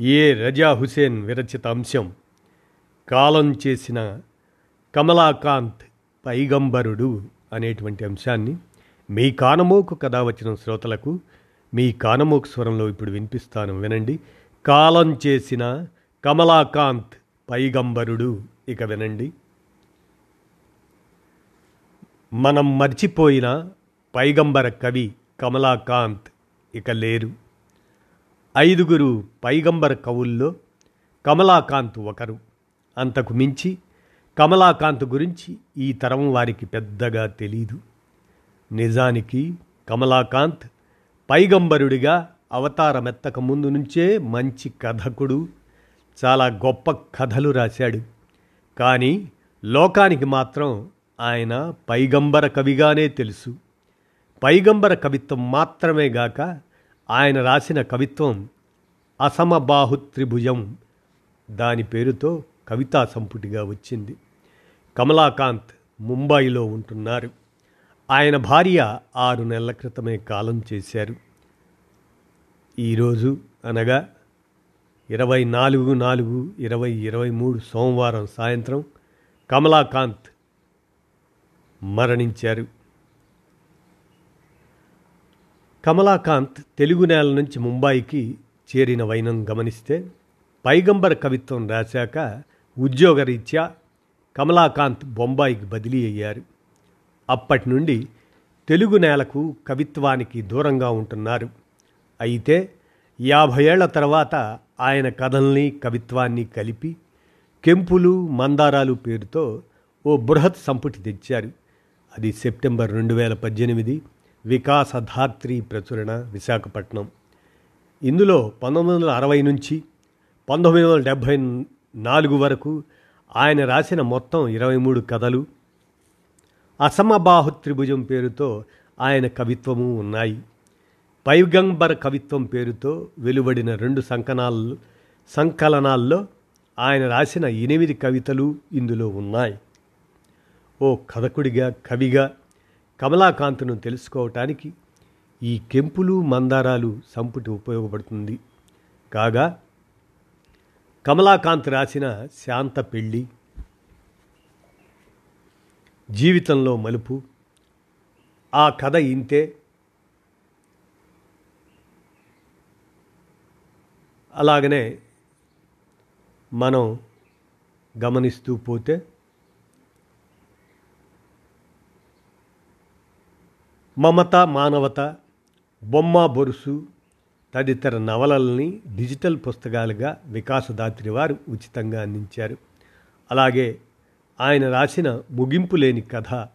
ఏ రజా హుసేన్ విరచిత అంశం? కాలం చేసిన కమలాకాంత్ పైగంబరుడు అనేటువంటి అంశాన్ని మీ కానమోకు కథ వచ్చిన శ్రోతలకు మీ కానమోకు స్వరంలో ఇప్పుడు వినిపిస్తాను వినండి. కాలం చేసిన కమలాకాంత్ పైగంబరుడు ఇక వినండి. మనం మర్చిపోయిన పైగంబర కవి కమలాకాంత్ ఇక లేరు. ఐదుగురు పైగంబర కవుల్లో కమలాకాంత్ ఒకరు. అంతకు మించి కమలాకాంత్ గురించి ఈ తరం వారికి పెద్దగా తెలీదు. నిజానికి కమలాకాంత్ పైగంబరుడిగా అవతారమెత్తక ముందు నుంచే మంచి కథకుడు చాలా గొప్ప కథలు రాశాడు. కానీ లోకానికి మాత్రం ఆయన పైగంబర కవిగానే తెలుసు. పైగంబర కవిత్వం మాత్రమే గాక ఆయన రాసిన కవిత్వం అసమబాహు త్రిభుజం దాని పేరుతో కవితా సంపుటిగా వచ్చింది. కమలాకాంత్ ముంబైలో ఉంటున్నారు. ఆయన భార్య ఆరు నెలల క్రితమే కాలం చేశారు. ఈరోజు అనగా ఇరవై నాలుగు నాలుగు ఇరవై ఇరవై మూడు సోమవారం సాయంత్రం కమలాకాంత్ మరణించారు. కమలాకాంత్ తెలుగు నేల నుంచి ముంబాయికి చేరిన వైనం గమనిస్తే పైగంబర కవిత్వం రాశాక ఉద్యోగరీత్యా కమలాకాంత్ బొంబాయికి బదిలీ అయ్యారు. అప్పటి నుండి తెలుగు నేలకు కవిత్వానికి దూరంగా ఉంటున్నారు. అయితే యాభై ఏళ్ళ తర్వాత ఆయన కథల్ని కవిత్వాన్ని కలిపి కెంపులు మందారాలు పేరుతో ఓ బృహత్ సంపుటి తెచ్చారు. అది సెప్టెంబర్ రెండు వేల పద్దెనిమిది వికాసధాత్రి ప్రచురణ విశాఖపట్నం. ఇందులో పంతొమ్మిది వందల అరవై నుంచి పంతొమ్మిది వందల డెబ్భై నాలుగు వరకు ఆయన రాసిన మొత్తం ఇరవై మూడు కథలు. అసమబాహు త్రిభుజం పేరుతో ఆయన కవిత్వము ఉన్నాయి. పైగంబర కవిత్వం పేరుతో వెలువడిన రెండు సంకనాలు సంకలనాల్లో ఆయన రాసిన ఎనిమిది కవితలు ఇందులో ఉన్నాయి. ఓ కథకుడిగా కవిగా కమలాకాంత్ను తెలుసుకోవటానికి ఈ కెంపులు మందారాలు సంపుటి ఉపయోగపడుతుంది. కాగా కమలాకాంత్ రాసిన శాంత పెళ్ళి జీవితంలో మలుపు ఆ కథ ఇంతే. అలాగనే మనం గమనిస్తూ పోతే మమత మానవత బొమ్మ బొరుసు తదితర నవలల్ని డిజిటల్ పుస్తకాలుగా వికాసదాత్రి వారు ఉచితంగా అందించారు. అలాగే ఆయన రాసిన ముగింపు లేని కథ.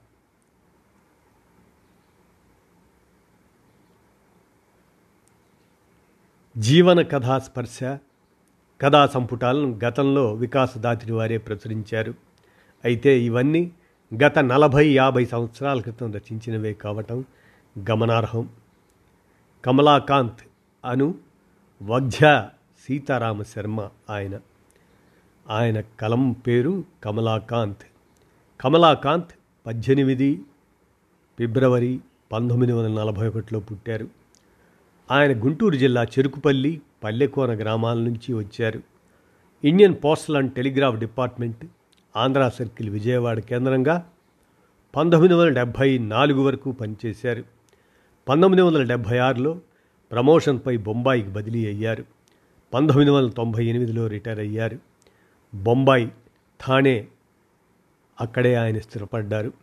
జీవన కథా స్పర్శ కథా సంపుటాలను గతంలో వికాసదాత్రి వారే ప్రచురించారు. అయితే ఇవన్నీ గత నలభై యాభై సంవత్సరాల క్రితం రచించినవే కావటం గమనార్హం. కమలాకాంత్ అను వగ్జ సీతారామ శర్మ ఆయన. ఆయన కలం పేరు కమలాకాంత్. కమలాకాంత్ పద్దెనిమిది ఫిబ్రవరి పంతొమ్మిది వందల నలభై ఒకటిలో పుట్టారు. ఆయన గుంటూరు జిల్లా చెరుకుపల్లి పల్లెకోన గ్రామాల నుంచి వచ్చారు. Indian postal and telegraph department Andhra circle Vijayawada కేంద్రంగా పంతొమ్మిది వందల డెబ్భై నాలుగు వరకు పనిచేశారు. పంతొమ్మిది వందల డెబ్భై ఆరులో ప్రమోషన్పై బొంబాయికి బదిలీ అయ్యారు. పంతొమ్మిది వందల తొంభై ఎనిమిదిలో రిటైర్ అయ్యారు. బొంబాయి థానే అక్కడే ఆయన స్థిరపడ్డారు.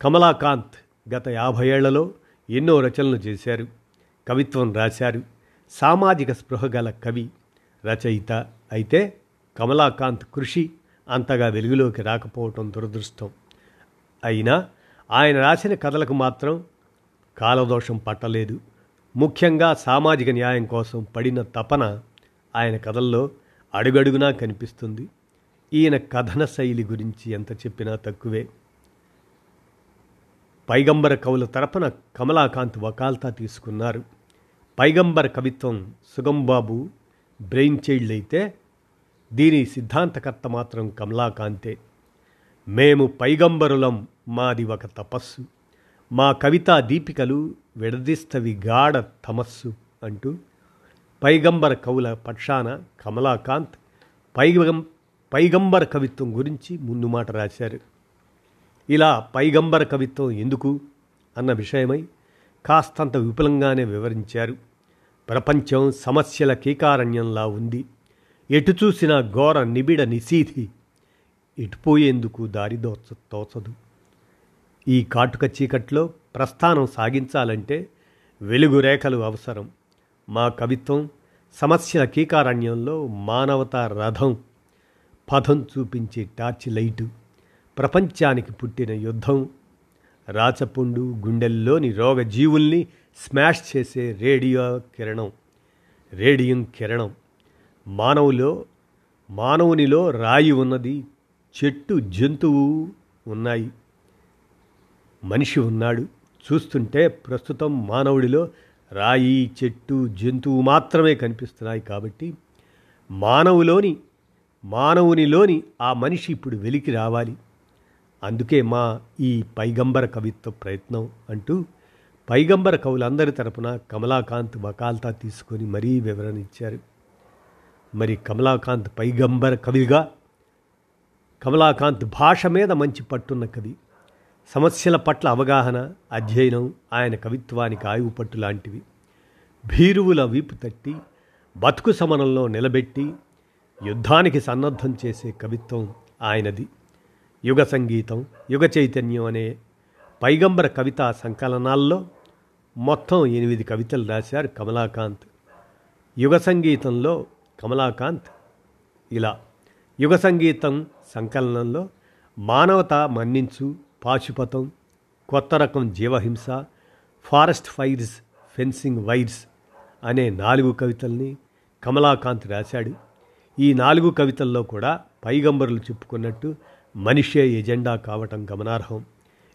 కమలాకాంత్ గత యాభై ఏళ్ళలో ఎన్నో రచనలు చేశారు. కవిత్వం రాశారు. సామాజిక స్పృహ గల కవి రచయిత అయితే కమలాకాంత్ కృషి అంతగా వెలుగులోకి రాకపోవటం దురదృష్టం. అయినా ఆయన రాసిన కథలకు మాత్రం కాలదోషం పట్టలేదు. ముఖ్యంగా సామాజిక న్యాయం కోసం పడిన తపన ఆయన కథల్లో అడుగడుగునా కనిపిస్తుంది. ఈయన కథన శైలి గురించి ఎంత చెప్పినా తక్కువే. పైగంబర కవుల తరపున కమలాకాంత్ వకాల్తా తీసుకున్నారు. పైగంబర కవిత్వం సుగంబాబు బ్రెయిన్ చైల్డ్ అయితే దీని సిద్ధాంతకర్త మాత్రం కమలాకాంతే. మేము పైగంబరులం మాది ఒక తపస్సు. మా కవితా దీపికలు విడదీస్తవి గాఢ తమస్సు అంటూ పైగంబర కవుల పక్షాన కమలాకాంత్ పైగం పైగంబర కవిత్వం గురించి ముందు మాట రాశారు. ఇలా పైగంబర కవిత్వం ఎందుకు? అన్న విషయమై కాస్తంత విపులంగానే వివరించారు. ప్రపంచం సమస్యల కీకారణ్యంలా ఉంది. ఎటుచూసిన ఘోర నిబిడ నిశీధి ఇటుపోయేందుకు దారిదోచ తోచదు. ఈ కాటుక చీకట్లో ప్రస్థానం సాగించాలంటే వెలుగు రేఖలు అవసరం. మా కవిత్వం సమస్యల కీకారణ్యంలో మానవతా రథం. పథం చూపించే టార్చ్ లైటు. ప్రపంచానికి పుట్టిన యుద్ధం. రాచపుండు గుండెల్లోని రోగజీవుల్ని స్మాష్ చేసే రేడియో కిరణం. రేడియం కిరణం. మానవులో మానవునిలో రాయి ఉన్నది చెట్టు జంతువు ఉన్నాయి. మనిషి ఉన్నాడు. చూస్తుంటే ప్రస్తుతం మానవుడిలో రాయి చెట్టు జంతువు మాత్రమే కనిపిస్తున్నాయి కాబట్టి మానవులోని మానవునిలోని ఆ మనిషి ఇప్పుడు వెలికి రావాలి. అందుకే మా ఈ పైగంబర కవిత్వ ప్రయత్నం అంటూ పైగంబర కవులందరి తరపున కమలాకాంత్ బకాల్తా తీసుకొని మరీ వివరణ ఇచ్చారు. మరి కమలాకాంత్ పైగంబర కవిగా కమలాకాంత్ భాష మీద మంచి పట్టున్న కవి. సమస్యల పట్ల అవగాహన అధ్యయనం ఆయన కవిత్వానికి ఆయువు పట్టు లాంటివి. భీరువుల వీపు తట్టి బతుకు సమనంలో నిలబెట్టి యుద్ధానికి సన్నద్ధం చేసే కవిత్వం ఆయనది. యుగ సంగీతం యుగ చైతన్యం అనే పైగంబర కవితా సంకలనాల్లో మొత్తం ఎనిమిది కవితలు రాశారు కమలాకాంత్. యుగ సంగీతంలో కమలాకాంత్. ఇలా యుగ సంగీతం సంకలనంలో మానవత మన్నించు పాశుపతం కొత్త రకం జీవహింస ఫారెస్ట్ ఫైర్స్ ఫెన్సింగ్ వైర్స్ అనే నాలుగు కవితల్ని కమలాకాంత్ రాశాడు. ఈ నాలుగు కవితల్లో కూడా పైగంబరులు చెప్పుకున్నట్టు మనిషే ఎజెండా కావటం గమనార్హం.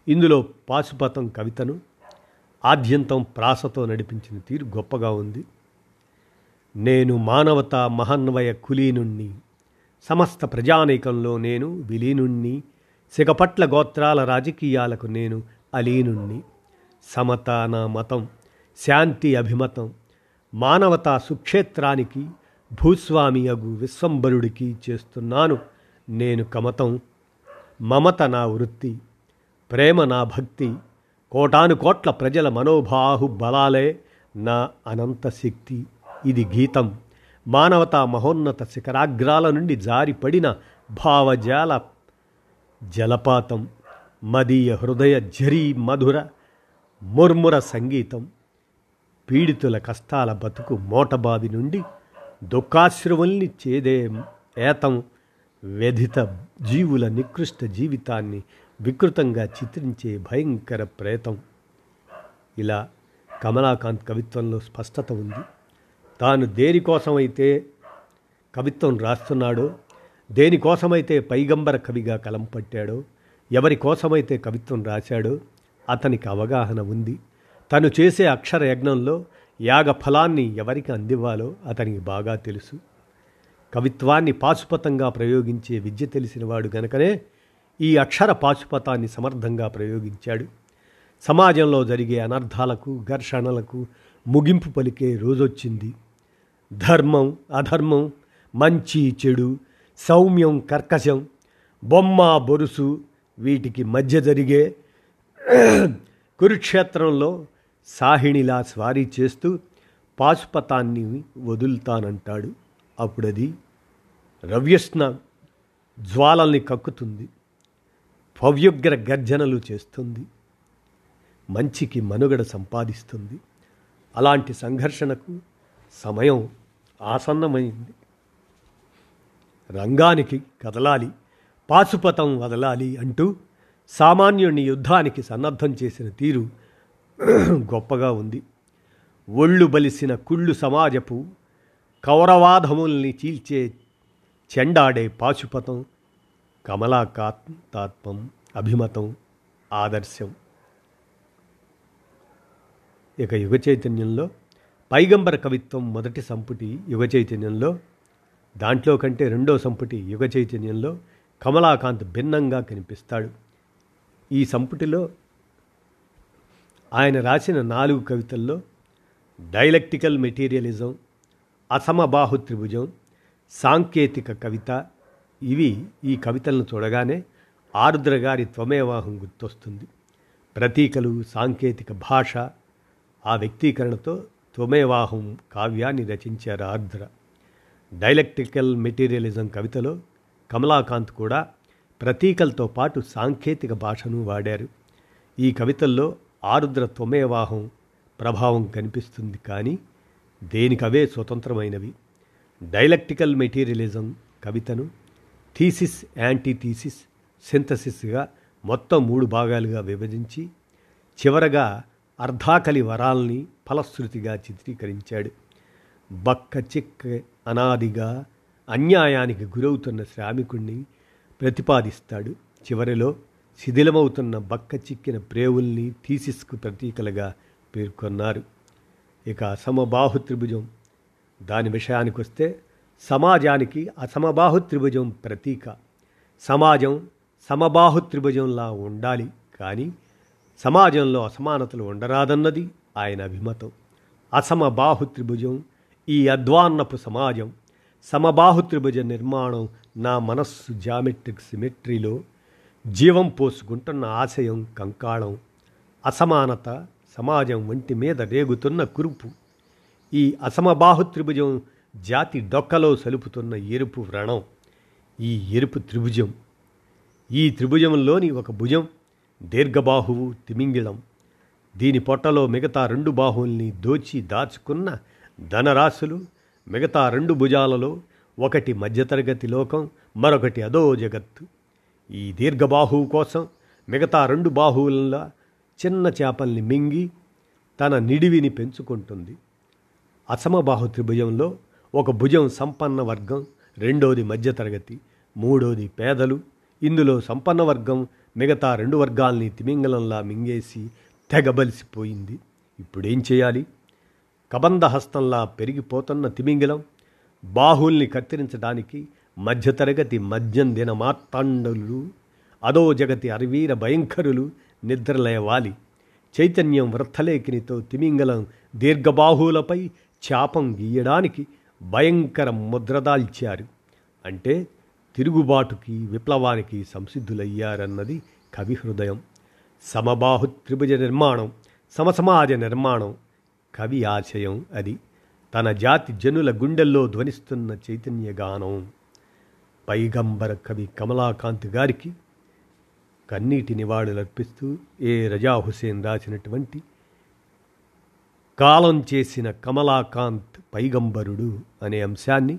ఇందులో పాశుపతం కవితను ఆద్యంతం ప్రాసతో నడిపించిన తీరు గొప్పగా ఉంది. నేను మానవత మహన్వయ కులీనుణ్ణి. సమస్త ప్రజానీకంలో నేను విలీనుణ్ణి. సిగపట్ల గోత్రాల రాజకీయాలకు నేను అలీనుణ్ణి. సమత నా మతం శాంతి అభిమతం. మానవతా సుక్షేత్రానికి భూస్వామి అగు విశ్వంబరుడికి చేస్తున్నాను నేను కమతం. మమత నా వృత్తి ప్రేమ నా భక్తి. కోటాను కోట్ల ప్రజల మనోబాహు బలాలే నా అనంత శక్తి. ఇది గీతం. మానవతా మహోన్నత శిఖరాగ్రాల నుండి జారిపడిన భావజాల జలపాతం మదీయ హృదయ జరీ మధుర ముర్ముర సంగీతం. పీడితుల కష్టాల బతుకు మోటబావి నుండి దుఃఖాశ్రువుల్ని చేదే ఏతం వ్యధిత జీవుల నికృష్ట జీవితాన్ని వికృతంగా చిత్రించే భయంకర ప్రేతం. ఇలా కమలాకాంత్ కవిత్వంలో స్పష్టత ఉంది. తాను దేనికోసమైతే కవిత్వం రాస్తున్నాడో దేనికోసమైతే పైగంబర కవిగా కలం పట్టాడో ఎవరి కోసమైతే కవిత్వం రాశాడో అతనికి అవగాహన ఉంది. తను చేసే అక్షర యజ్ఞంలో యాగ ఫలాన్ని ఎవరికి అందివ్వాలో అతనికి బాగా తెలుసు. కవిత్వాన్ని పాశుపతంగా ప్రయోగించే విద్య తెలిసినవాడు గనకనే ఈ అక్షర పాశుపతాన్ని సమర్థంగా ప్రయోగించాడు. సమాజంలో జరిగే అనర్థాలకు ఘర్షణలకు ముగింపు పలికే రోజొచ్చింది. ధర్మం అధర్మం మంచి చెడు సౌమ్యం కర్కశం బొమ్మ బొరుసు వీటికి మధ్య జరిగే కురుక్షేత్రంలో సాహిణిలా స్వారీ చేస్తూ పాశుపతాన్ని వదులుతానంటాడు. అప్పుడది రవ్యస్న జ్వాలల్ని కక్కుతుంది పవ్యుగ్ర గర్జనలు చేస్తుంది మంచికి మనుగడ సంపాదిస్తుంది. అలాంటి సంఘర్షణకు సమయం ఆసన్నమైంది. రంగానికి కదలాలి పాశుపతం వదలాలి అంటూ సామాన్యుణ్ణి యుద్ధానికి సన్నద్ధం చేసిన తీరు గొప్పగా ఉంది. ఒళ్ళు బలిసిన కుళ్ళు సమాజపు కౌరవాధముల్ని చీల్చే చెండాడే పాశుపతం కమలాకాంతాత్మం అభిమతం ఆదర్శం. ఇక యుగ చైతన్యంలో పైగంబర కవిత్వం మొదటి సంపుటి యుగ చైతన్యంలో దాంట్లో కంటే రెండో సంపుటి యుగ చైతన్యంలో కమలాకాంత్ భిన్నంగా కనిపిస్తాడు. ఈ సంపుటిలో ఆయన రాసిన నాలుగు కవితల్లో డైలెక్టికల్ మెటీరియలిజం అసమబాహు త్రిభుజం సాంకేతిక కవిత ఇవి ఈ కవితలను చూడగానే ఆరుద్ర గారి త్వమేవాహం గుర్తొస్తుంది. ప్రతీకలు సాంకేతిక భాష ఆ వ్యక్తీకరణతో త్వమేవాహం కావ్యాన్ని రచించారు ఆర్ద్ర. డైలెక్టికల్ మెటీరియలిజం కవితలో కమలాకాంత్ కూడా ప్రతీకలతో పాటు సాంకేతిక భాషను వాడారు. ఈ కవితల్లో ఆరుద్ర త్వమేవాహం ప్రభావం కనిపిస్తుంది కానీ దేనికవే స్వతంత్రమైనవి. డైలెక్టికల్ మెటీరియలిజం కవితను థీసిస్ యాంటీథీసిస్ సింథసిస్గా మొత్తం మూడు భాగాలుగా విభజించి చివరగా అర్ధాకలి వరాల్ని ఫలశ్రుతిగా చిత్రీకరించాడు. బక్క చిక్క అనాదిగా అన్యాయానికి గురవుతున్న శ్రామికుణ్ణి ప్రతిపాదిస్తాడు. చివరిలో శిథిలమవుతున్న బక్క చిక్కిన ప్రేవుల్ని థీసిస్కు ప్రతీకలుగా పేర్కొన్నారు. ఇక అసమబాహు త్రిభుజం. దాని విషయానికి వస్తే సమాజానికి అసమబాహు త్రిభుజం ప్రతీక. సమాజం సమబాహు త్రిభుజంలా ఉండాలి. కానీ సమాజంలో అసమానతలు ఉండరాదన్నది ఆయన అభిమతం. అసమబాహు త్రిభుజం ఈ అద్వాన్నపు సమాజం సమబాహు త్రిభుజ నిర్మాణం నా మనస్సు జామెట్రిక్ సిమెట్రీలో జీవం పోసుకుంటున్న ఆశయం కంకాళం అసమానత సమాజం వంటి మీద రేగుతున్న కురుపు ఈ అసమబాహు త్రిభుజం జాతి డొక్కలో సలుపుతున్న ఎరుపు వ్రణం ఈ ఎరుపు త్రిభుజం ఈ త్రిభుజంలోని ఒక భుజం దీర్ఘబాహువు తిమింగిళం. దీని పొట్టలో మిగతా రెండు బాహువుల్ని దోచి దాచుకున్న ధనరాశులు మిగతా రెండు భుజాలలో ఒకటి మధ్యతరగతి లోకం మరొకటి అదో జగత్తు. ఈ దీర్ఘబాహువు కోసం మిగతా రెండు బాహువులలో చిన్న చేపల్ని మింగి తన నిడివిని పెంచుకుంటుంది. అసమబాహు త్రిభుజంలో ఒక భుజం సంపన్న వర్గం రెండోది మధ్యతరగతి మూడోది పేదలు. ఇందులో సంపన్న వర్గం మిగతా రెండు వర్గాల్ని తిమింగలంలా మింగేసి తెగబలిసిపోయింది. ఇప్పుడేం చేయాలి? కబంధ హస్తంలా పెరిగిపోతున్న తిమింగలం బాహుల్ని కత్తిరించడానికి మధ్యతరగతి మధ్యం దిన మార్తాండలు అదో జగతి అరవీర భయంకరులు నిద్రలేవాలి. చైతన్యం వృత్తలేఖినితో తిమింగలం దీర్ఘబాహువులపై చాపం గీయడానికి భయంకర ముద్రదాల్చారు అంటే తిరుగుబాటుకి విప్లవానికి సంసిద్ధులయ్యారన్నది కవి హృదయం. సమబాహు త్రిభుజ నిర్మాణం సమసమాజ నిర్మాణం కవి ఆశయం అది. తన జాతి జనుల గుండెల్లో ధ్వనిస్తున్న చైతన్య గానం. పైగంబర కవి కమలాకాంత్ గారికి కన్నీటి నివాళులర్పిస్తూ ఏ రజా హుసేన్ రాసినటువంటి కాలం చేసిన కమలాకాంత్ పైగంబరుడు అనే అంశాన్ని